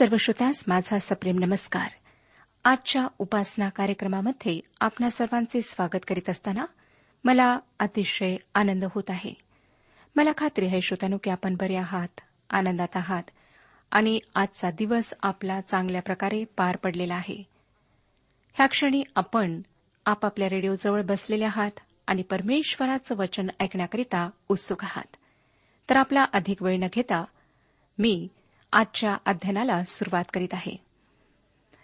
सर्व श्रोत्यास माझा सप्रेम नमस्कार. आजच्या उपासना कार्यक्रमामध्ये आपणा सर्वांचे स्वागत करीत असताना मला अतिशय आनंद होत आहे. मला खात्री आहे श्रोतानु की आपण बरे आहात आनंदात आहात आणि आजचा दिवस आपला चांगल्या प्रकारे पार पडलेला आहे. ह्या क्षणी आपण आपापल्या रेडिओजवळ बसलेले आहात आणि परमेश्वराचं वचन ऐकण्याकरिता उत्सुक आहात. तर आपला अधिक वेळ न घेता मी आजच्या अध्ययनाला सुरुवात करीत आहे.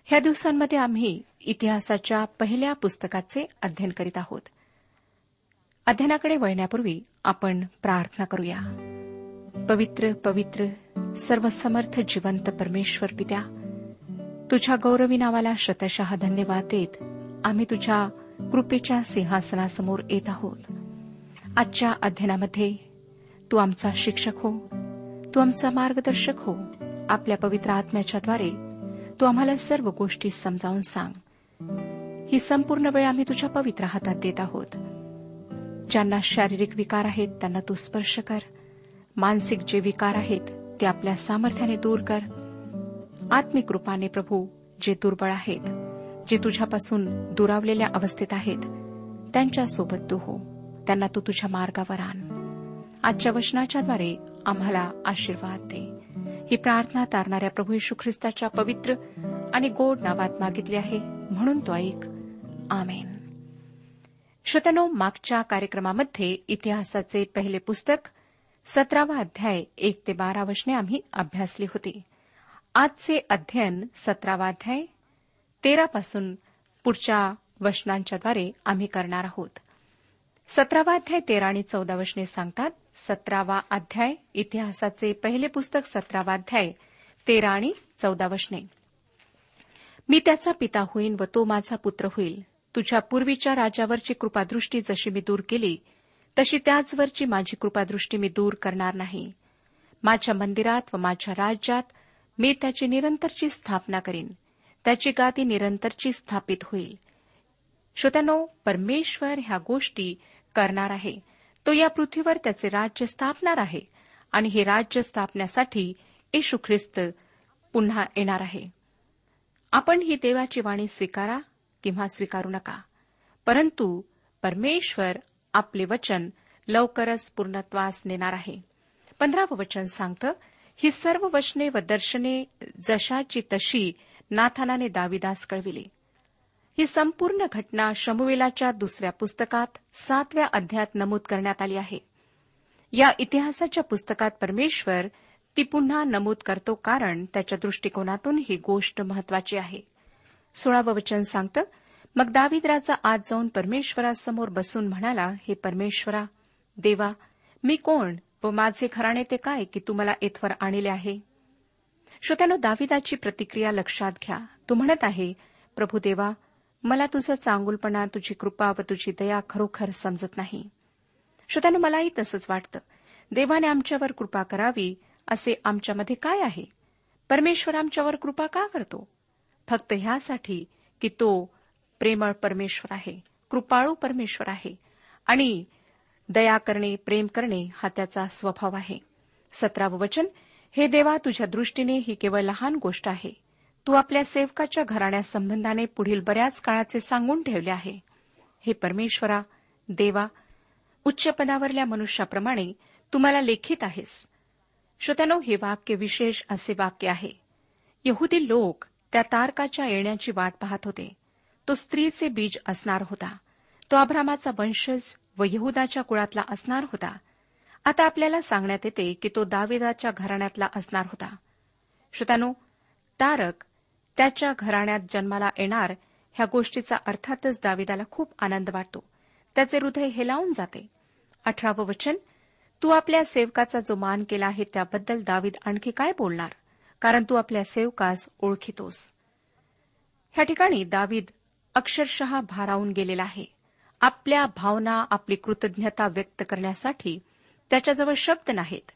ह्या दिवसांमध्ये आम्ही इतिहासाच्या पहिल्या पुस्तकाचे अध्ययन करीत आहोत. अध्ययनाकडे वळण्यापूर्वी आपण प्रार्थना करूया. पवित्र पवित्र सर्वसमर्थ जिवंत परमेश्वर पित्या तुझ्या गौरवी नावाला शतशः धन्यवाद देत आम्ही तुझ्या कृपेच्या सिंहासनासमोर येत आहोत. आजच्या अध्ययनामध्ये तू आमचा शिक्षक हो. तू आमचा मार्गदर्शक हो. आपल्या पवित्र आत्म्याच्याद्वारे तू आम्हाला सर्व गोष्टी समजावून सांग. ही संपूर्ण वेळ आम्ही तुझ्या पवित्र हातात देत आहोत. ज्यांना शारीरिक विकार आहेत त्यांना तू स्पर्श कर. मानसिक जे विकार आहेत ते आपल्या सामर्थ्याने दूर कर. आत्मिक रूपाने प्रभू जे दुर्बळ आहेत जे तुझ्यापासून दुरावलेल्या अवस्थेत आहेत त्यांच्यासोबत तू हो. त्यांना तू तुझ्या मार्गावर आण. आजच्या वचनाच्याद्वारे आम्हाला आशीर्वाद दे. ही प्रार्थना तारणाऱ्या प्रभू यशू ख्रिस्ताच्या पवित्र आणि गोड नावात मागितली आहे म्हणून तो ऐक. आमेन. श्रोत्यानो मागच्या कार्यक्रमामध्ये इतिहासाचे पहिले पुस्तक सतरावा अध्याय एक ते बारा वचने आम्ही अभ्यासली होती. आजचे अध्ययन सतरावा अध्याय तेरापासून पुढच्या वचनांच्याद्वारे आम्ही करणार आहोत. सतरावा अध्याय तेरा आणि चौदा वशने सांगतात सतरावा अध्याय इतिहासाचे पहिले पुस्तक सतरावा अध्याय तेरा आणि चौदा वशने मी त्याचा पिता होईन व तो माझा पुत्र होईल. तुझ्या पूर्वीच्या राजावरची कृपादृष्टी जशी मी दूर केली तशी त्याचवरची माझी कृपादृष्टी मी दूर करणार नाही. माझ्या मंदिरात व माझ्या राज्यात मी त्याची निरंतरची स्थापना करीन. त्याची गादी निरंतरची स्थापित होईल. श्रोत्यानो परमेश्वर ह्या गोष्टी करणार आहे. तो या पृथ्वीवर त्याचे राज्य स्थापणार आहे आणि हे राज्य स्थापण्यासाठी येशू ख्रिस्त पुन्हा येणार आहे. आपण ही देवाची वाणी स्वीकारा किंवा स्वीकारू नका. परंतु परमेश्वर आपले वचन लवकरच पूर्णत्वास नेणार आहे. पंधरावं वचन सांगतं ही सर्व वचने व दर्शने जशाची तशी नाथानाने दाविदास कळविली. ही संपूर्ण घटना शमुवेलाच्या दुसऱ्या पुस्तकात सातव्या अध्यायात नमूद करण्यात आली आहे. या इतिहासाच्या पुस्तकात परमेश्वर ती पुन्हा नमूद करतो कारण त्याच्या दृष्टिकोनातून ही गोष्ट महत्वाची आहे. सोळावं वचन सांगतं मग दाविद्राचा आज जाऊन परमेश्वरासमोर बसून म्हणाला हे परमेश्वरा देवा मी कोण व माझे घराणे ते काय की तू मला इथवर आणले आहे? श्रोत्यानो दाविदाची प्रतिक्रिया लक्षात घ्या. तू म्हणत आहे प्रभू देवा मला तुझं चांगुलपणा तुझी कृपा व तुझी दया खरोखर समजत नाही. श्रोत्यानं मलाही तसंच वाटतं. देवाने आमच्यावर कृपा करावी असे आमच्यामध्ये काय आहे? परमेश्वर आमच्यावर कृपा का करतो? फक्त ह्यासाठी की तो प्रेमळ परमेश्वर आहे कृपाळू परमेश्वर आहे आणि दया करणे प्रेम करणे हा त्याचा स्वभाव आहे. सतरावं वचन हे देवा तुझ्या दृष्टीने ही केवळ लहान गोष्ट आहे. तू आपल्या सेवकाच्या घराण्यासंबंधाने पुढील बऱ्याच काळाचे सांगून ठेवले आहे. हे परमेश्वरा देवा उच्च पदावरल्या मनुष्याप्रमाणे तुम्हाला लेखित आहेस. श्रोत्यानो हे वाक्य विशेष असे वाक्य आहे. यहुदी लोक त्या तारकाच्या येण्याची वाट पाहत होते. तो स्त्रीचे बीज असणार होता. तो अब्रामाचा वंशज व यहुदाच्या कुळातला असणार होता. आता आपल्याला सांगण्यात येते की तो दाविदाच्या घराण्यातला असणार होता. श्रोत्यानो तारक त्याच्या घराण्यात जन्माला येणार ह्या गोष्टीचा अर्थातच दाविदाला खूप आनंद वाटतो. त्याचे हृदय हेलावून जाते. अठरावं वचन तू आपल्या सेवकाचा जो मान केला आहे त्याबद्दल दावीद आणखी काय बोलणार? कारण तू आपल्या सेवकास ओळखितोस. ह्या ठिकाणी दावीद अक्षरशः भारावून गेलेला आहे. आपल्या भावना आपली कृतज्ञता व्यक्त करण्यासाठी त्याच्याजवळ शब्द नाहीत.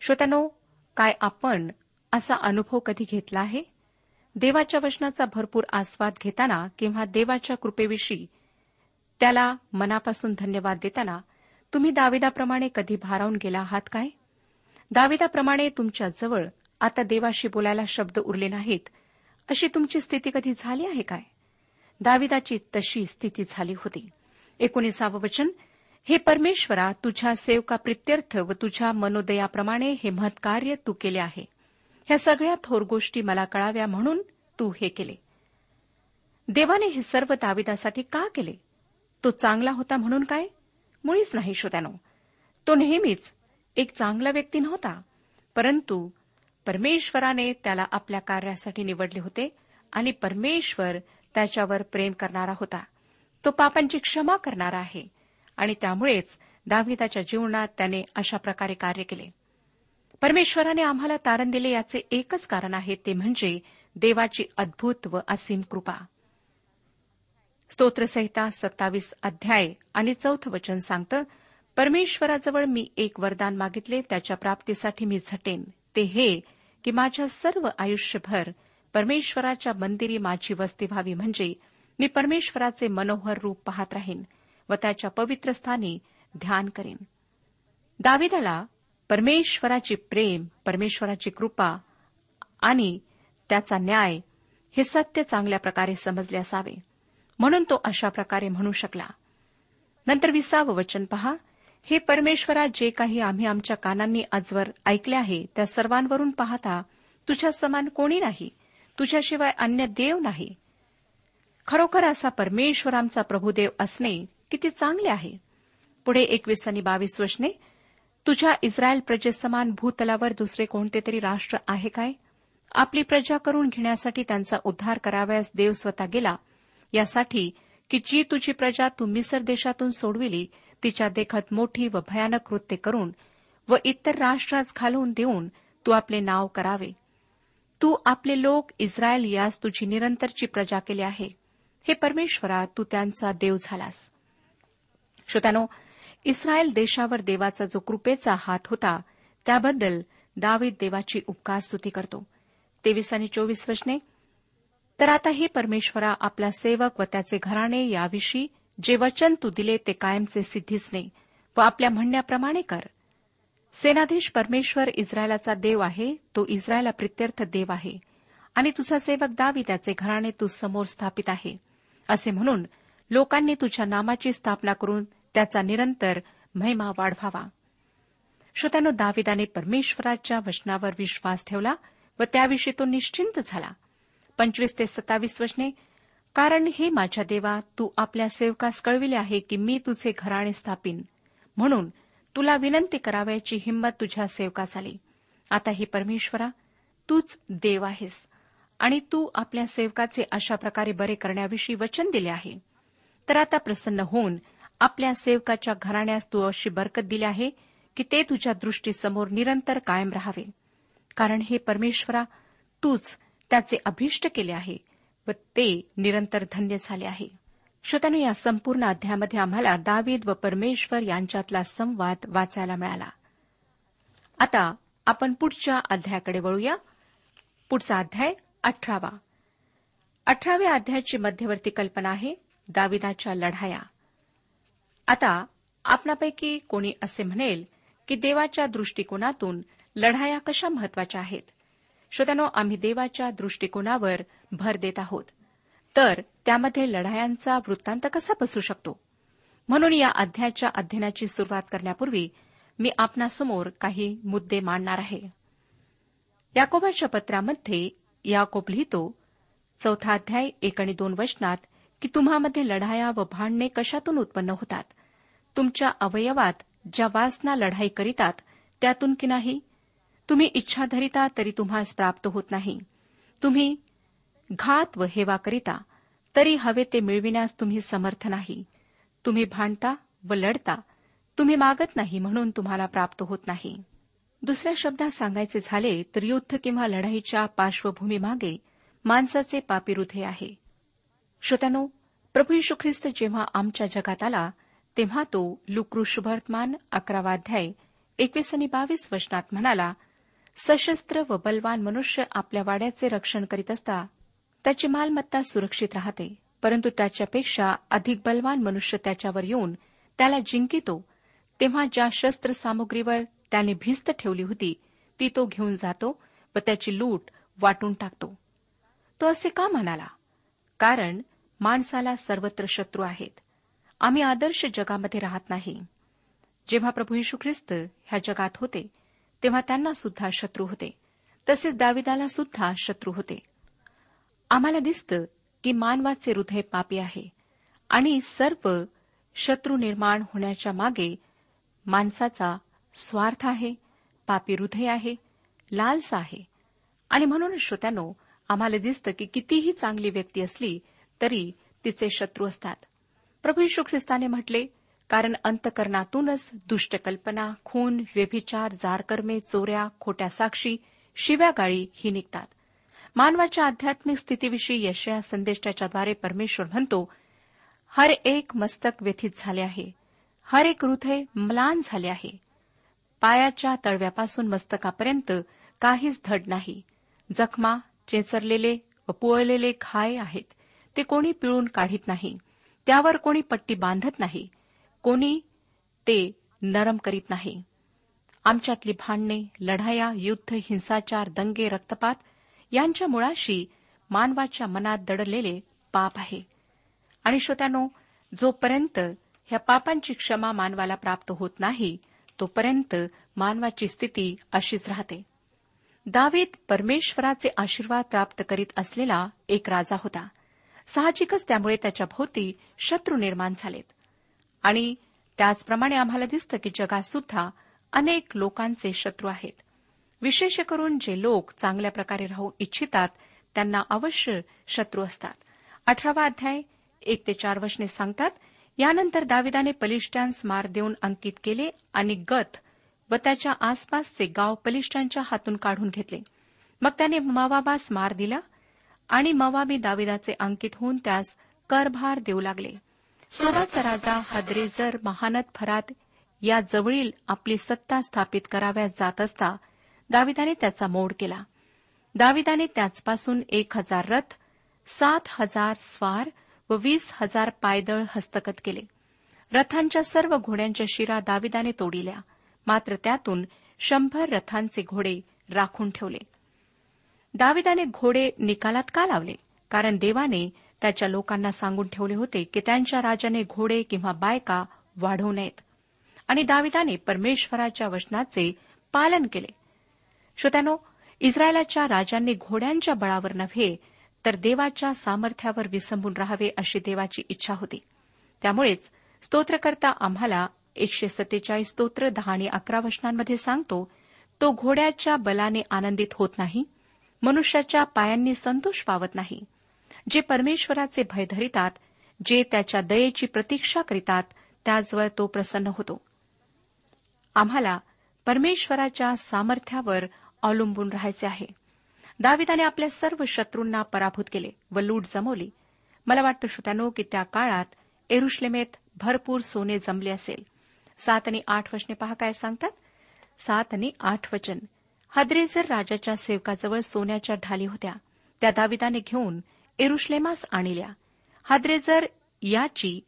श्रोत्यानो काय आपण असा अनुभव कधी घेतला आहे? देवाच्या वचनाचा भरपूर आस्वाद घेताना किंवा देवाच्या कृपेविषयी त्याला मनापासून धन्यवाद देताना तुम्ही दाविदाप्रमाणे कधी भारावून गेला आहात काय? दाविदाप्रमाणे तुमच्याजवळ आता देवाशी बोलायला शब्द उरले नाहीत. अशी तुमची स्थिती कधी झाली आहे काय? दाविदाची तशी स्थिती झाली होती. एकोणीसावं वचन हे परमेश्वरा तुझ्या सेवका प्रित्यर्थ व तुझ्या मनोदयाप्रमाणे हे महत्कार्य तू केले आहे. ह्या सगळ्या थोर गोष्टी मला कळाव्या म्हणून तू हे केले. देवाने हे सर्व दाविदासाठी का केले? तो चांगला होता म्हणून काय? मुळीच नाही श्रोत्यानो. तो नेहमीच एक चांगला व्यक्ती नव्हता. परंतु परमेश्वराने त्याला आपल्या कार्यासाठी निवडले होते आणि परमेश्वर त्याच्यावर प्रेम करणारा होता. तो पापांची क्षमा करणारा आहे आणि त्यामुळेच दाविदाच्या जीवनात त्याने अशा प्रकारे कार्य केले. परमेश्वराने आम्हाला तारण दिले याचे एकच कारण आहे ते म्हणजे देवाची अद्भुत व असीम कृपा. स्तोत्रसहिता सत्तावीस अध्याय आणि चौथं वचन सांगतं परमेश्वराजवळ मी एक वरदान मागितले त्याच्या प्राप्तीसाठी मी झटेन. ते हे की माझ्या सर्व आयुष्यभर परमेश्वराच्या मंदिरी माझी वस्ती व्हावी म्हणजे मी परमेश्वराचे मनोहर रूप पाहत राहीन व त्याच्या पवित्र स्थानी ध्यान करीन. दाविदाला परमेश्वराची प्रेम परमेश्वराची कृपा आणि त्याचा न्याय हे सत्य चांगल्या प्रकारे समजले असावे. म्हणून तो अशा प्रकारे म्हणू शकला. नंतर विसावं वचन पहा. हे परमेश्वरा जे काही आम्ही आमच्या कानांनी आजवर ऐकले आहे त्या सर्वांवरून पाहता तुझ्या समान कोणी नाही? तुझ्याशिवाय अन्य देव नाही. खरोखर असा परमेश्वर आमचा प्रभुदेव असणे किती चांगले आहे. पुढे एकवीस आणि बावीस वचने तुझ्या इस्रायल प्रजेसमान भूतलावर दुसरे कोणते तरी राष्ट्र आहे काय? आपली प्रजा करून घेण्यासाठी त्यांचा उद्धार करावयास देव स्वतः गेला. यासाठी की जी तुझी प्रजा तू मिसर देशातून सोडविली तिच्या देखत मोठी व भयानक कृत्य करून व इतर राष्ट्रास घालवून देऊन तू आपले नाव करावे. तू आपले लोक इस्रायल यास तुझी निरंतरची प्रजा केली आहे. हे परमेश्वरा तू त्यांचा देव झालास. श्रोत्यानो इस्रायल देशावर देवाचा जो कृपेचा हात होता त्याबद्दल दावीद देवाची उपकार स्तुती करतो. तेवीस आणि चोवीस वचने तर आता हे परमेश्वरा आपला सेवक व त्याचे घराणे याविषयी जे वचन तू दिले ते कायमचे सिद्धीसने व आपल्या म्हणण्याप्रमाणे कर. सेनाधीश परमेश्वर इस्रायलाचा देव आहे तो इस्रायला प्रित्यर्थ देव आहे आणि तुझा सेवक दावी त्याचे घराणे तू समोर स्थापित आहे. असे म्हणून लोकांनी तुझ्या नामाची स्थापना करून त्याचा निरंतर महिमा वाढवावा. श्रोत्यानो दाविदाने परमेश्वराच्या वचनावर विश्वास ठेवला व त्याविषयी तो निश्चिंत झाला. पंचवीस ते सत्तावीस वचने कारण हे माझ्या देवा तू आपल्या सेवकास कळविले आहे की मी तुझे घराणे स्थापिन. म्हणून तुला विनंती करावयाची हिंमत तुझ्या सेवकास आली. आता हे परमेश्वरा तूच देव आहेस आणि तू आपल्या सेवकाचे अशा प्रकारे बरे करण्याविषयी वचन दिले आहे. तर आता प्रसन्न होऊन आपल्या सेवकाच्या घराण्यास तू अशी बरकत दिली आहे की ते तुझ्या दृष्टीसमोर निरंतर कायम राहावे. कारण हे परमेश्वरा तूच त्याचे अभिष्ट केले आहे व ते निरंतर धन्य झाले आहे. श्रोत्यानं या संपूर्ण अध्यायामध्ये आम्हाला दावीद व परमेश्वर यांच्यातला संवाद वाचायला मिळाला. आता आपण पुढच्या अध्यायाकडे वळूया. पुढचा अध्याय अठरावा. अठराव्या अध्यायाची मध्यवर्ती कल्पना आहे दाविदाच्या लढाया. आता आपणापैकी कोणी असे म्हणेल की देवाच्या दृष्टिकोनातून लढाया कशा महत्त्वाच्या आहेत? श्रोत्यानो आम्ही देवाच्या दृष्टिकोनावर भर देत आहोत. तर त्यामध्ये लढायांचा वृत्तांत कसा बसू शकतो? म्हणून या अध्यायाच्या अध्ययनाची सुरुवात करण्यापूर्वी मी आपणासमोर काही मुद्दे मांडणार आहे. याकोबाच्या पत्रामध्ये याकोब लिहितो चौथा अध्याय एक आणि दोन वचनात की तुम्हामध्ये लढाया व भांडणे कशातून उत्पन्न होतात? तुमच्या अवयवात ज्या वासना लढाई करीतात त्यातून की नाही? तुम्ही इच्छा धरिता तरी तुम्हास प्राप्त होत नाही. तुम्ही घात व हेवा करिता तरी हवे ते मिळविण्यास तुम्ही समर्थ नाही. तुम्ही भांडता व लढता तुम्ही मागत नाही म्हणून तुम्हाला प्राप्त होत नाही. दुसऱ्या शब्दात सांगायचे झाले तर युद्ध किंवा लढाईच्या पार्श्वभूमीमागे माणसाचे पापी हृदय आहे. श्रोत्यानो प्रभू यशू ख्रिस्त जेव्हा आमच्या जगात आला तेव्हा तो लुकृषवर्तमान अकरावाध्याय एकवीस आणि बावीस वचनात म्हणाला सशस्त्र व बलवान मनुष्य आपल्या वाड्याचे रक्षण करीत असता त्याची मालमत्ता सुरक्षित राहते परंतु त्याच्यापेक्षा अधिक बलवान मनुष्य त्याच्यावर येऊन त्याला जिंकितो तेव्हा ज्या शस्त्र सामुग्रीवर त्याने भिस्त ठेवली होती ती तो घेऊन जातो व त्याची लूट वाटून टाकतो. तो असे का म्हणाला? कारण माणसाला सर्वत्र शत्रू आहेत आम्ही आदर्श जगामध्ये राहत नाही. जेव्हा प्रभू यशू ख्रिस्त ह्या जगात होते तेव्हा त्यांना सुद्धा शत्रू होते. तसेच दाविदाला सुद्धा शत्रू होते. आम्हाला दिसतं की मानवाचे हृदय पापी आहे आणि सर्व शत्रू निर्माण होण्याच्या मागे माणसाचा स्वार्थ आहे पापी हृदय आहे लालसा आहे. आणि म्हणून श्रोत्यानो आम्हाला दिसतं की कितीही चांगली व्यक्ती असली तरी तिचे शत्रू असतात. प्रभू यशू ख्रिस्ताने म्हटले कारण अंतकरणातूनच दुष्टकल्पना खून व्यभिचार जारकर्मे चोऱ्या खोट्या साक्षी शिव्यागाळी ही निघतात. मानवाच्या आध्यात्मिक स्थितीविषयी यशया संदेष्टाच्याद्वारे परमेश्वर म्हणतो हर एक मस्तक व्यथित झाले आहे. हर एक हृदय म्लान झाले आहे. पायाच्या तळव्यापासून मस्तकापर्यंत काहीच धड नाही. जखमा चेचरलेले व पुळलेले घाय आहेत. ते कोणी पिळून काढीत नाही. त्यावर कोणी पट्टी बांधत नाही कोणी ते नरम करीत नाही. आमच्यातली भांडणे लढाया युद्ध हिंसाचार दंगे रक्तपात यांच्या मुळाशी मानवाच्या मनात दडलेले पाप आहे. आणि श्रोत्यानो जोपर्यंत ह्या पापांची क्षमा मानवाला प्राप्त होत नाही तोपर्यंत मानवाची स्थिती अशीच राहते. दावीद परमेश्वराचे आशीर्वाद प्राप्त करीत असलेला एक राजा होता. साहजिकच त्यामुळे त्याच्या भोवती शत्रू निर्माण झालेत. आणि त्याचप्रमाणे आम्हाला दिसतं की जगात सुद्धा अनेक लोकांचे शत्रू आहेत. विशेष करून जे लोक चांगल्या प्रकारे राहू इच्छितात त्यांना अवश्य शत्रू असतात. अठरावा अध्याय एक ते चार वशने सांगतात यानंतर दाविदाने पलिष्टांस मार देऊन अंकित केले आणि गत व त्याच्या आसपासचे गाव पलिष्ठांच्या हातून काढून घेतले. मग त्याने मावाबास मार दिला आणि मवाबी दाविदाचे अंकित होऊन त्यास करभार देऊ लागले. सोबाचा राजा हद्रेजर महानत फरात या जवळील आपली सत्ता स्थापित कराव्यास जात असता दाविदाने त्याचा मोड केला. दाविदाने त्याचपासून एक हजार रथ सात हजार स्वार व वीस हजार पायदळ हस्तगत केले. रथांच्या सर्व घोड्यांच्या शिरा दाविदाने तोडिल्या. मात्र त्यातून शंभर रथांचे घोडे राखून ठेवले. दाविदाने घोडे निकालात का लावले? कारण देवाने त्याच्या लोकांना सांगून ठेवले होते की त्यांच्या राजाने घोडे किंवा बायका वाढवू नयेत. आणि दाविदाने परमेश्वराच्या वचनाचे पालन केले. श्रोत्यानो इस्रायलाच्या राजांनी घोड्यांच्या बळावर नव्हे तर देवाच्या सामर्थ्यावर विसंबून राहावे अशी देवाची इच्छा होती. त्यामुळेच स्तोत्रकर्ता आम्हाला एकशे सत्तेचाळीस स्तोत्र दहा आणि अकरा वचनांमध्ये सांगतो तो घोड्याच्या बलाने आनंदित होत नाही मनुष्याच्या पायांनी संतोष पावत नाही. जे परमेश्वराचे भय धरितात जे त्याच्या दयेची प्रतीक्षा करीतात त्याचवर तो प्रसन्न होतो. आम्हाला परमेश्वराच्या सामर्थ्यावर अवलंबून राहायचे आहे. दाविदाने आपल्या सर्व शत्रूंना पराभूत केले व लूट जमवली. मला वाटतं श्रोत्यानो की त्या काळात एरुश्लेमेत भरपूर सोने जमले असेल. सात आणि आठ वचने पहा काय सांगतात. सात आणि आठ वचन. हद्रेझर राजाच्या सेवकाजवळ सोन्याच्या ढाली होत्या. त्या दाविदाने घेऊन एरुश्लेमास आणल्या. हाद्रेझर याची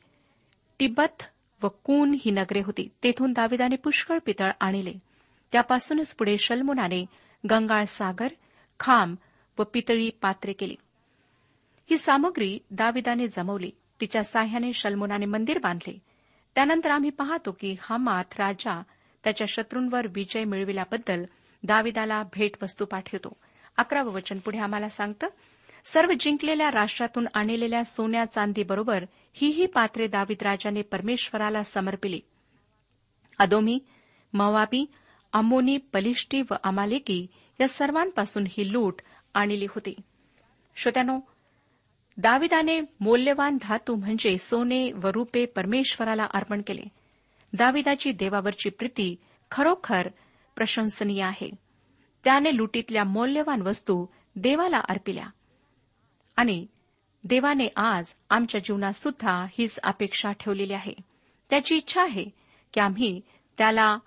तिब्बत व कून ही नगरे होती. तेथून दाविदाने पुष्कळ पितळ आणले. त्यापासूनच पुढे शल्मुनाने गंगाळ सागर खांब व पितळी पात्रे केली. ही सामग्री दाविदाने जमवली. तिच्या साह्याने शल्मुनाने मंदिर बांधले. त्यानंतर आम्ही पाहतो की हमात राजा त्याच्या शत्रूंवर विजय मिळविल्याबद्दल दाविदाला भेटवस्तू पाठवतो. अकरावं वचन पुढे आम्हाला सांगतं सर्व जिंकलेल्या राष्ट्रातून आणलेल्या सोन्या चांदीबरोबर ही पात्रे दाविद राजाने परमेश्वराला समर्पिली. अदोमी मवाबी अमोनी पलिष्टी व अमालेकी या सर्वांपासून ही लूट आणली होती. श्रोत्यानो दाविदाने मौल्यवान धातू म्हणजे सोने व रुपे परमेश्वराला अर्पण केले. दाविदाची देवावरची प्रीती खरोखर प्रशंसनीय आहे. त्याने लुटीतल्या मौल्यवान वस्तू देवाला अर्पिल्या. आणि देवाने आज आमच्या जीवनात सुद्धा हीच अपेक्षा ठेवलेली आहे. त्याची इच्छा आहे की आम्ही त्याला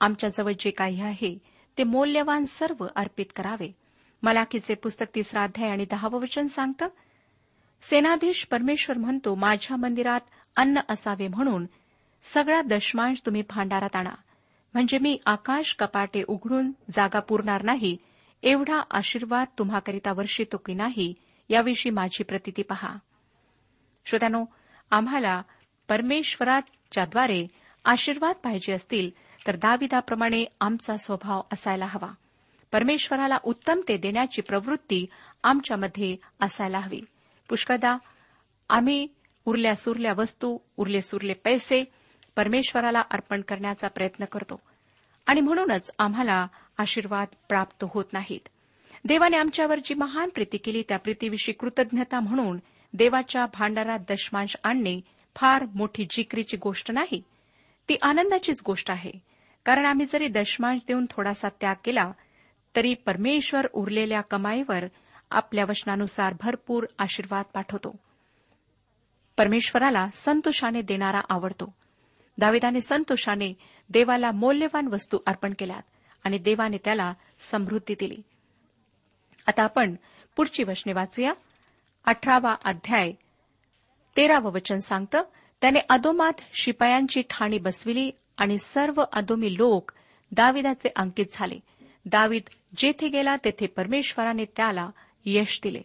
आमच्याजवळ जे काही आहे ते मौल्यवान सर्व अर्पित करावे. मलाखीचे पुस्तक तिसरा अध्याय आणि दहावं वचन सांगतं सेनाधीश परमेश्वर म्हणतो माझ्या मंदिरात अन्न असावे म्हणून सगळा दशमांश तुम्ही भांडारात आणा. म्हणजे मी आकाश कपाटे उघडून जागा पुरणार नाही एवढा आशीर्वाद तुम्हाकरिता वर्षितो की नाही याविषयी माझी प्रतिती पहा. श्रोत्यानो आम्हाला परमेश्वराच्याद्वारे आशीर्वाद पाहिजे असतील तर दाविदाप्रमाणे आमचा स्वभाव असायला हवा. परमेश्वराला उत्तम ते देण्याची प्रवृत्ती आमच्यामध्ये असायला हवी. पुष्कदा आम्ही उरल्या सुरल्या वस्तू उरले सुरले पैसे परमेश्वराला अर्पण करण्याचा प्रयत्न करतो. आणि म्हणूनच आम्हाला आशीर्वाद प्राप्त होत नाहीत. देवाने आमच्यावर जी महान प्रीती केली त्या प्रीतीविषयी कृतज्ञता म्हणून देवाच्या भांडारात दशमांश आणणे फार मोठी जिकरीची गोष्ट नाही. ती आनंदाचीच गोष्ट आहे. कारण आम्ही जरी दशमांश देऊन थोडासा त्याग केला तरी परमेश्वर उरलेल्या कमाईवर आपल्या वचनानुसार भरपूर आशीर्वाद पाठवतो. परमेश्वराला संतोषाने देणारा आवडतो. दाविदाने संतोषाने देवाला मौल्यवान वस्तू अर्पण केल्यात आणि देवाने त्याला समृद्धी दिली. आता आपण पुढची वचने वाचूया. अठरावा अध्याय तेरावं वचन सांगतं त्याने अदोमात शिपायांची ठाणी बसविली आणि सर्व अदोमी लोक दाविदाचे अंकित झाले. दावीद जेथे गेला तेथे परमेश्वराने त्याला यश दिले.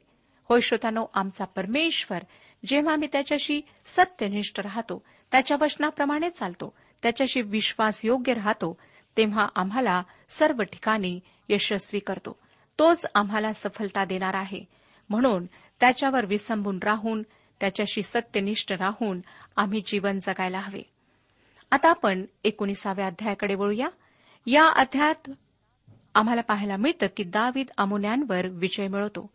होय श्रोतानो आमचा परमेश्वर जेव्हा आम्ही त्याच्याशी सत्यनिष्ठ राहतो त्याच्या वचनाप्रमाणे चालतो. त्याच्याशी विश्वास योग्य राहतो तेव्हा आम्हाला सर्व ठिकाणी यशस्वी करतो. तोच आम्हाला सफलता देणार आहे. म्हणून त्याच्यावर विसंबून राहून त्याच्याशी सत्यनिष्ठ राहून आम्ही जीवन जगायला हवे. आता आपण एकोणीसाव्या अध्यायाकडे वळूया. या अध्यायात आम्हाला पाहायला मिळतं की दावीद अमोन्यांवर विजय मिळवतो.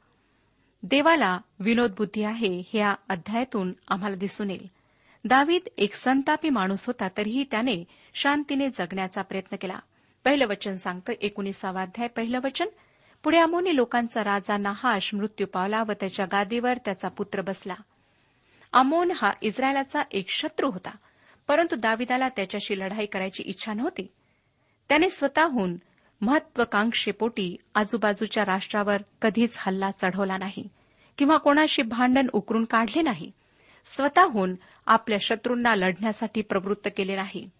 देवाला विनोदबुद्धी आहे हे या अध्यायातून आम्हाला दिसून येईल. दावीद एक संतापी माणूस होता तरीही त्याने शांतीने जगण्याचा प्रयत्न केला. पहिलं वचन सांगतं एकोणीसावाध्याय पहिलं वचन. पुढे अमोनी लोकांचा राजा नाहाश मृत्यू पावला व त्याच्या गादीवर त्याचा पुत्र बसला. अमोन हा इस्रायलाचा एक शत्रू होता परंतु दाविदाला त्याच्याशी लढाई करायची इच्छा नव्हती. त्याने स्वतःहून महत्वाकांक्षेपोटी आजूबाजूच्या राष्ट्रावर कधीच हल्ला चढवला नाही किंवा कोणाशी भांडण उकरून काढले नाही. स्वतःहून आपल्या शत्रूंना लढण्यासाठी प्रवृत्त केले नाही.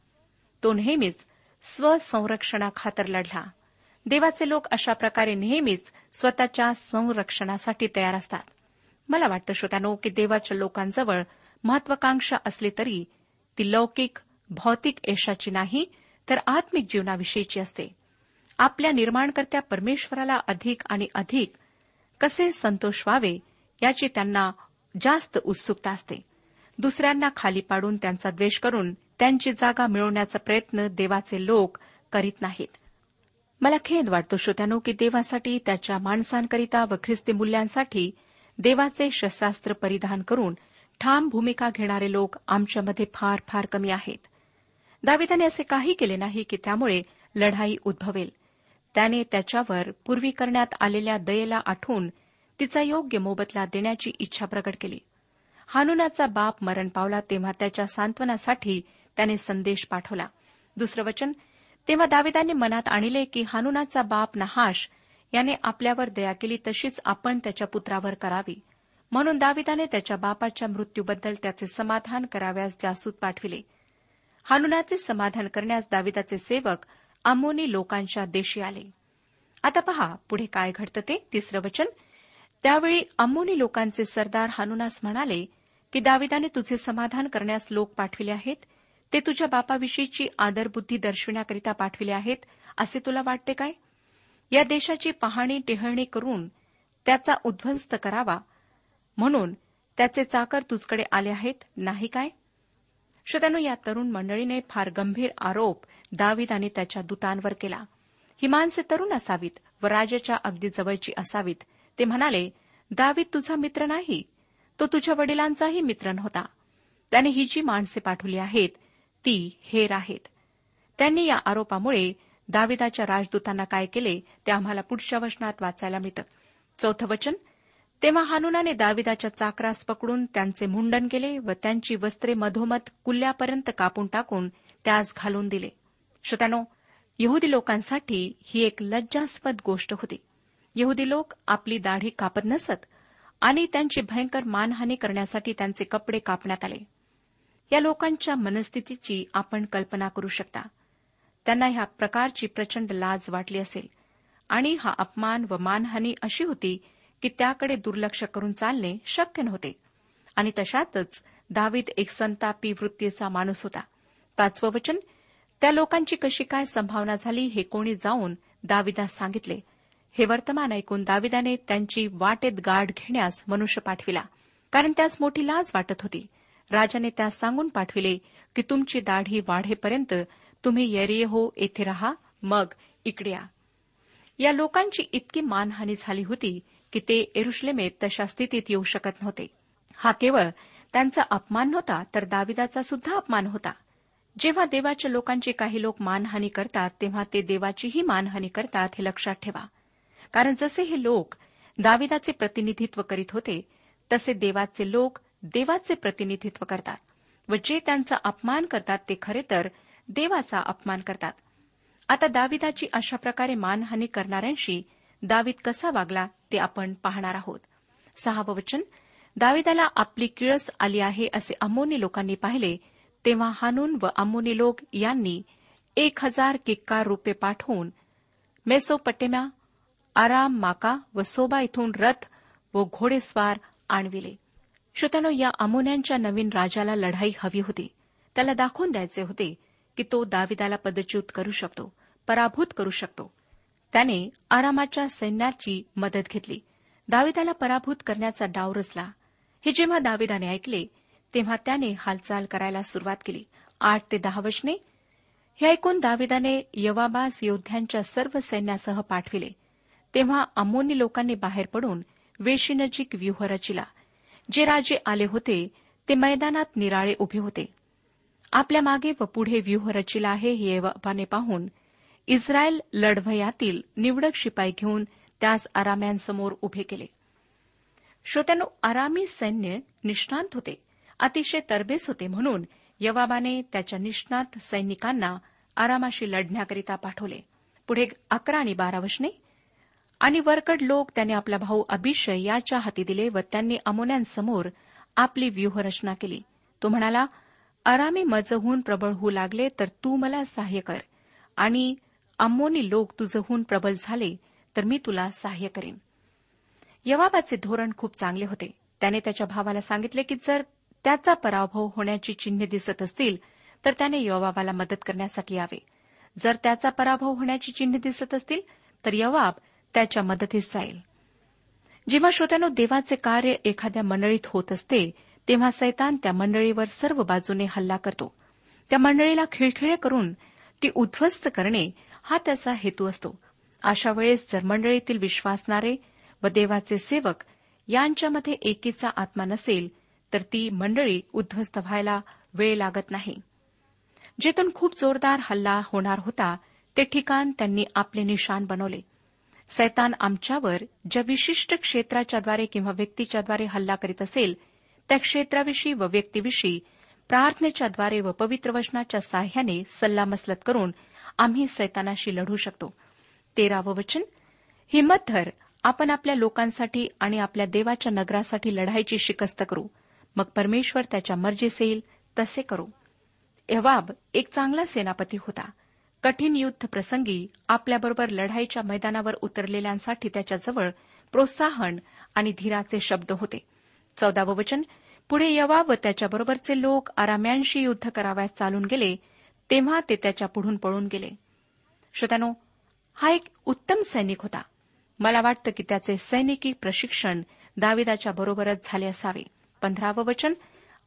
तो नेहमीच स्वसंरक्षणाखातर लढला. देवाचे लोक अशा प्रकारे नेहमीच स्वतःच्या संरक्षणासाठी तयार असतात. मला वाटतं श्रोत्यानो की देवाच्या लोकांजवळ महत्वाकांक्षा असली तरी ती लौकिक भौतिक यशाची नाही तर आत्मिक जीवनाविषयीची असते. आपल्या निर्माणकर्त्या परमेश्वराला अधिक आणि अधिक कसे संतोष व्हावे याची त्यांना जास्त उत्सुकता असते. दुसऱ्यांना खाली पाडून त्यांचा द्वेष करून त्यांची जागा मिळवण्याचा प्रयत्न देवाचे लोक करीत नाहीत. मला खेद वाटतो श्रोत्यानो की देवासाठी त्याच्या माणसांकरिता व ख्रिस्ती मूल्यांसाठी देवाचे शस्त्रास्त्र परिधान करून ठाम भूमिका घेणारे लोक आमच्यामध्ये फार फार कमी आहेत. दाविदाने असे काही केले नाही की त्यामुळे लढाई उद्भवेल. त्याने त्याच्यावर पूर्वी करण्यात आलेल्या दयेला आठवून तिचा योग्य मोबदला देण्याची इच्छा प्रकट केली. हानुनाचा बाप मरण पावला तेव्हा त्याच्या सांत्वनासाठी त्याने संदेश पाठवला. दुसरं वचन तेव्हा दाविदाने मनात आणले की हानुनाचा बाप नहाश याने आपल्यावर दया केली तशीच आपण त्याच्या पुत्रावर करावी. म्हणून दाविदाने त्याच्या बापाच्या मृत्यूबद्दल त्याचे समाधान कराव्यास जासूद पाठविले. हानुनाचे समाधान करण्यास दाविदाचे सेवक आमोनी लोकांच्या देशी आले. आता पहा पुढे काय घडतं ते? तिसरं वचन त्यावेळी अम्मोनी लोकांचे सरदार हानुनास म्हणाले की दाविदाने तुझे समाधान करण्यास लोक पाठविले आहेत. ते तुझ्या बापाविषयीची आदरबुद्धी दर्शविण्याकरिता पाठविले आहेत. असे तुला वाटते काय? या देशाची पाहणी टेहळणी करून त्याचा उद्ध्वस्त करावा. म्हणून त्याचे चाकर तुझकडे आले आहेत नाही काय? श्रोत्यानो या तरुण मंडळीने फार गंभीर आरोप दावीद आणि त्याच्या दूतांवर केला. ही माणसे तरुण असावीत व राजाच्या अगदी जवळची असावीत. ते म्हणाले दावीद तुझा मित्र नाही. तो तुझ्या वडिलांचाही मित्र नव्हता. त्याने ही जी माणसे पाठवली आहेत. ती हेर आहेत. त्यांनी या आरोपामुळे दाविदाच्या राजदूतांना काय केले ते आम्हाला पुढच्या वचनात वाचायला मिळतं. चौथं वचन तेव्हा हानुनाने दाविदाच्या चाकरास पकडून त्यांचे मुंडन केले व त्यांची वस्त्रे मधोमध कुल्ल्यापर्यंत कापून टाकून त्यास घालून दिले. श्रोत्यानो यहुदी लोकांसाठी ही एक लज्जास्पद गोष्ट होती. यहुदी लोक आपली दाढी कापत नसत आणि त्यांची भयंकर मानहानी करण्यासाठी त्यांचे कपडे कापण्यात आले. या लोकांच्या मनस्थितीची आपण कल्पना करू शकता. त्यांना ह्या प्रकारची प्रचंड लाज वाटली असेल आणि हा अपमान व मानहानी अशी होती की त्याकडे दुर्लक्ष करून चालणे शक्य नव्हते. आणि तशातच दावीद एक संतापी वृत्तीचा माणूस होता. पाचवं वचन त्या लोकांची कशी काय संभावना झाली हे कोणी जाऊन दाविदास सांगितले. हे वर्तमान ऐकून दाविदाने त्यांची वाटेत गाठ घेण्यास मनुष्य पाठविला कारण त्यास मोठी लाज वाटत होती. राजाने त्यास सांगून पाठविले की तुमची दाढी वाढेपर्यंत तुम्ही येरिहो येथे रहा मग इकडे या. या लोकांची इतकी मानहानी झाली होती की ते एरुश्लेमेत तशा स्थितीत येऊ शकत नव्हते. हा केवळ त्यांचा अपमान नव्हता तर दाविदाचा सुद्धा अपमान होता. जेव्हा देवाच्या लोकांची काही लोक मानहानी करतात तेव्हा ते देवाचीही मानहानी करतात हे लक्षात ठेवा. कारण जसे हे लोक दाविदाचे प्रतिनिधित्व करीत होते तसे देवाचे लोक देवाचे प्रतिनिधित्व करतात व जे त्यांचा अपमान करतात ते खरे तर देवाचा अपमान करतात. आता दाविदाची अशा प्रकारे मानहानी करणाऱ्यांशी दावीद कसा वागला ते आपण पाहणार आहोत. सहावं वचन दाविदाला आपली किळस आली आहे असे अमोनी लोकांनी पाहिले तेव्हा हानून व अमोनी लोक यांनी एक हजार किक्कार रुपये पाठवून मेसोपटेम्या आराम माका व सोबा इथून रथ व घोडेस्वार आणविले. श्रोत्यानो या अमोन्यांच्या नवीन राजाला लढाई हवी होती. त्याला दाखवून द्यायचे होते की तो दाविदाला पदच्युत करू शकतो पराभूत करू शकतो. त्याने आरामाच्या सैन्याची मदत घेतली. दाविदाला पराभूत करण्याचा डाव रचला. हे जेव्हा दाविदाने ऐकले तेव्हा त्याने हालचाल करायला सुरुवात केली. आठ ते दहा वचने हे ऐकून दाविदाने यवाबास योद्ध्यांच्या सर्व सैन्यासह पाठविले. तेव्हा अमोनी लोकांनी बाहेर पडून वेशीनजीक व्यूह रचिला. जे राजे आले होते ते मैदानात निराळे उभे होते. आपल्या मागे व पुढे व्यूह रचिला आहे हे यवाबाने पाहून इस्रायल लढवयातील निवडक शिपाई घेऊन त्यास आराम्यांसमोर उभे केले. श्रोत्यानो आरामी सैन्य निष्णांत होते अतिशय तरबेस होते म्हणून यवाबाने त्याच्या निष्णात सैनिकांना आरामाशी लढण्याकरिता पाठवले. पुढे अकरा आणि बारा वशने आणि वरकड लोक त्याने आपला भाऊ अभिषय याच्या हाती दिले व त्यांनी अमोन्यांसमोर आपली व्यूहरचना केली. तो म्हणाला अरामी मजहून प्रबळ होऊ लागले तर तू मला सहाय्य कर. आणि अम्मोनी लोक तुझहून प्रबल झाले तर मी तुला सहाय्य करेन. यवाबाचे धोरण खूप चांगले होते. त्याने त्याच्या भावाला सांगितले की जर त्याचा पराभव होण्याची चिन्हे दिसत असतील तर त्याने यवाबाला मदत करण्यासाठी यावे. जर त्याचा पराभव होण्याची चिन्हे दिसत असतील तर यवाब त्याच्या मदतीस जाईल. जेव्हा श्रोत्यानो देवाचे कार्य एखाद्या मंडळीत होत असते तेव्हा सैतान त्या मंडळीवर सर्व बाजूने हल्ला करतो. त्या मंडळीला खिळखिळे करून ती उद्ध्वस्त करणे हा त्याचा हेतू असतो. अशा वेळेस जर मंडळीतील विश्वासणारे व देवाचे सेवक यांच्यामध्ये एकीचा आत्मा नसेल तर ती मंडळी उद्ध्वस्त व्हायला वेळ लागत नाही. जेथून खूप जोरदार हल्ला होणार होता ते ठिकाण त्यांनी आपले निशाण बनवले. सैतान आमच्यावर ज्या विशिष्ट क्षेत्राच्याद्वारे किंवा व्यक्तीच्याद्वारे हल्ला करीत असेल त्या क्षेत्राविषयी व व्यक्तीविषयी प्रार्थनेच्याद्वारे व पवित्र वचनाच्या साह्याने सल्लामसलत करून आम्ही सैतानाशी लढू शकतो. तेरावं वचन हिंमत धर आपण आपल्या लोकांसाठी आणि आपल्या देवाच्या नगरासाठी लढाईची शिकस्त करू. मग परमेश्वर त्याच्या मर्जीस येईल तसे करू. एहवाब एक चांगला सेनापती होता. कठीण युद्ध प्रसंगी आपल्याबरोबर लढाईच्या मैदानावर उतरलेल्यांसाठी त्याच्याजवळ प्रोत्साहन आणि धीराचे शब्द होते. चौदावं वचन पुढे यवा व त्याच्याबरोबरचे लोक आराम्यांशी युद्ध करावयास चालून गेले तेव्हा ते त्याच्या पुढून पळून गेले. श्रोत्यानो हा एक उत्तम सैनिक होता. मला वाटतं की त्याचे सैनिकी प्रशिक्षण दाविदाच्या बरोबरच झाले असावे. पंधरावं वचन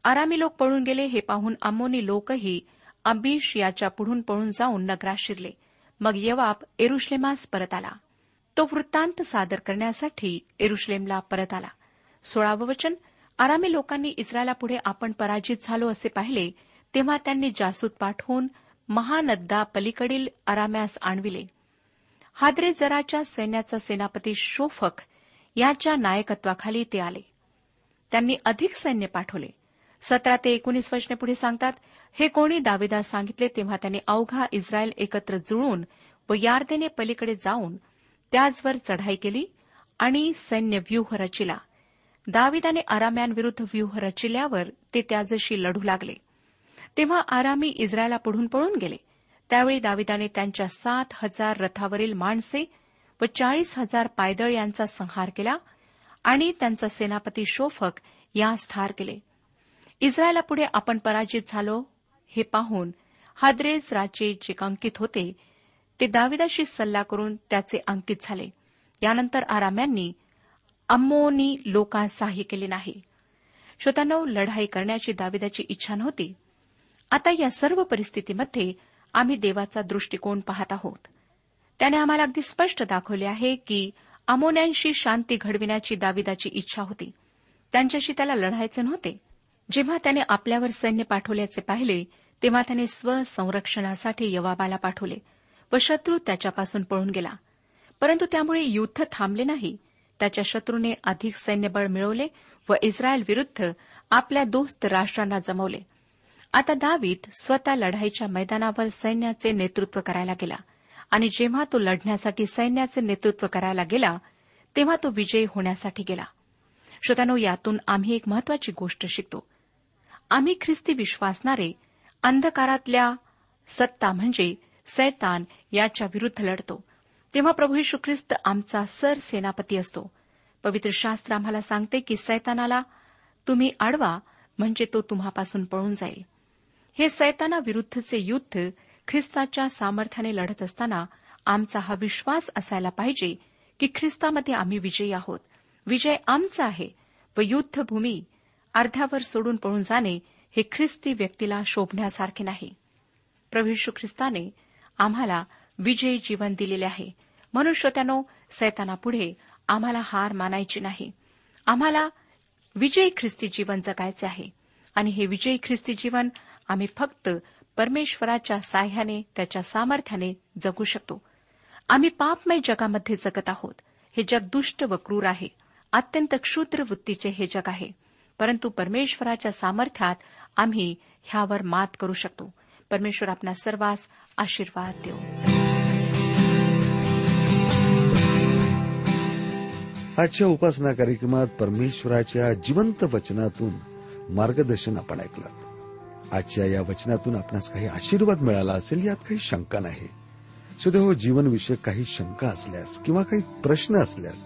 आरामी लोक पळून गेले हे पाहून अमोनी लोकही अंबीश याच्या पुढून पळून जाऊन नगरात शिरले. मग यवाब एरुश्लेमास परत आला. तो वृत्तांत सादर करण्यासाठी एरुश्लेमला परत आला. सोळावं वचन आरामी लोकांनी इस्रायलापुढे आपण पराजित झालो असे पाहिले तेव्हा त्यांनी जासूद पाठवून महानद्दा पलीकडील आराम्यास आणविले. हादरे जराच्या सैन्याचा सेनापती शोफक याच्या नायकत्वाखाली ते आले. त्यांनी अधिक सैन्य पाठवले. सतरा ते एकोणीस वर्षने पुढे सांगतात हे कोणी दावेदास सांगितले तेव्हा त्याने अवघा इस्रायल एकत्र जुळून व यार्देने पलीकडे जाऊन त्याचवर चढाई केली आणि सैन्य व्यूह रचिला. दाविदाने आराम्यांविरुद्ध व्यूह रचिल्यावर ते त्याजशी लढू लागले. तेव्हा आरामी इस्रायला पुढून पळून गेले. त्यावेळी दाविदाने त्यांच्या सात हजार रथावरील माणसे व चाळीस हजार पायदळ यांचा संहार केला आणि त्यांचा सेनापती शोफक यास ठार केले. इस्रायलापुढे आपण पराजित झालो हे पाहून हाद्रेज राजे जे अंकित होते ते दाविदाशी सल्ला करून त्याचे अंकित झाले. यानंतर आराम्यांनी अम्मोनी लोकांस सहाय्य केले नाही. श्रोत्यानो लढाई करण्याची दाविदाची इच्छा नव्हती. आता या सर्व परिस्थितीमध्ये आम्ही देवाचा दृष्टिकोन पाहत आहोत. त्याने आम्हाला अगदी स्पष्ट दाखवले आहे की अमोन्यांशी शांती घडविण्याची दाविदाची इच्छा होती. त्यांच्याशी त्याला लढायचे नव्हते. जेव्हा त्याने आपल्यावर सैन्य पाठवल्याचे पाहिले तेव्हा त्याने स्वसंरक्षणासाठी यवाबाला पाठवले व शत्रू त्याच्यापासून पळून गेला. परंतु त्यामुळे युद्ध थांबले नाही. त्याच्या शत्रूने अधिक सैन्यबळ मिळवले व इस्रायल विरुद्ध आपल्या दोस्त राष्ट्रांना जमवले. आता दावीत स्वतः लढाईच्या मैदानावर सैन्याचे नेतृत्व करायला गेला आणि जेव्हा तो लढण्यासाठी सैन्याचे नेतृत्व करायला गेला तेव्हा तो विजयी होण्यासाठी गेला. श्रोतानो यातून आम्ही एक महत्वाची गोष्ट शिकतो. आम्ही ख्रिस्ती विश्वासणारे अंधकारातल्या सत्ता म्हणजे सैतान याच्या विरुद्ध लढतो. तेव्हा प्रभू यशू ख्रिस्त आमचा सर सेनापती असतो. पवित्र शास्त्र आम्हाला सांगते की सैतानाला तुम्ही आडवा म्हणजे तो तुम्हापासून पळून जाईल. हे सैतानाविरुद्धचे युद्ध ख्रिस्ताच्या सामर्थ्याने लढत असताना आमचा हा विश्वास असायला पाहिजे की ख्रिस्तामध्ये आम्ही विजयी आहोत. विजय आमचा आहे व युद्धभूमी अर्ध्यावर सोडून पळून जाणे हे ख्रिस्ती व्यक्तीला शोभण्यासारखे नाही. प्रभू ख्रिस्ताने आम्हाला विजयी जीवन दिलेले आहे. मनुष्यत्यानो सैतानापुढे आम्हाला हार मानायची नाही. आम्हाला विजयी ख्रिस्ती जीवन जगायचे आहे. आणि हे विजयी ख्रिस्ती जीवन आम्ही फक्त परमेश्वराच्या साह्याने त्याच्या सामर्थ्याने जगू शकतो. आम्ही पापमय जगामध्ये जगत आहोत. हे जग दुष्ट व क्रूर आहे. अत्यंत क्षुद्र वृत्तीचे हे जग आहे. परंतु परमेश्वराच्या सामर्थ्यात आम्ही ह्यावर मात करू शकतो. परमेश्वर आपल्या सर्वांस आशीर्वाद देऊ. आजच्या उपासना कार्यक्रमात परमेश्वराच्या जिवंत वचनातून मार्गदर्शन आपण ऐकलं. आजच्या या वचनातून आपणास काही आशीर्वाद मिळाला असेल यात काही शंका नाही. सुदैव जीवनविषयक काही शंका असल्यास किंवा काही प्रश्न असल्यास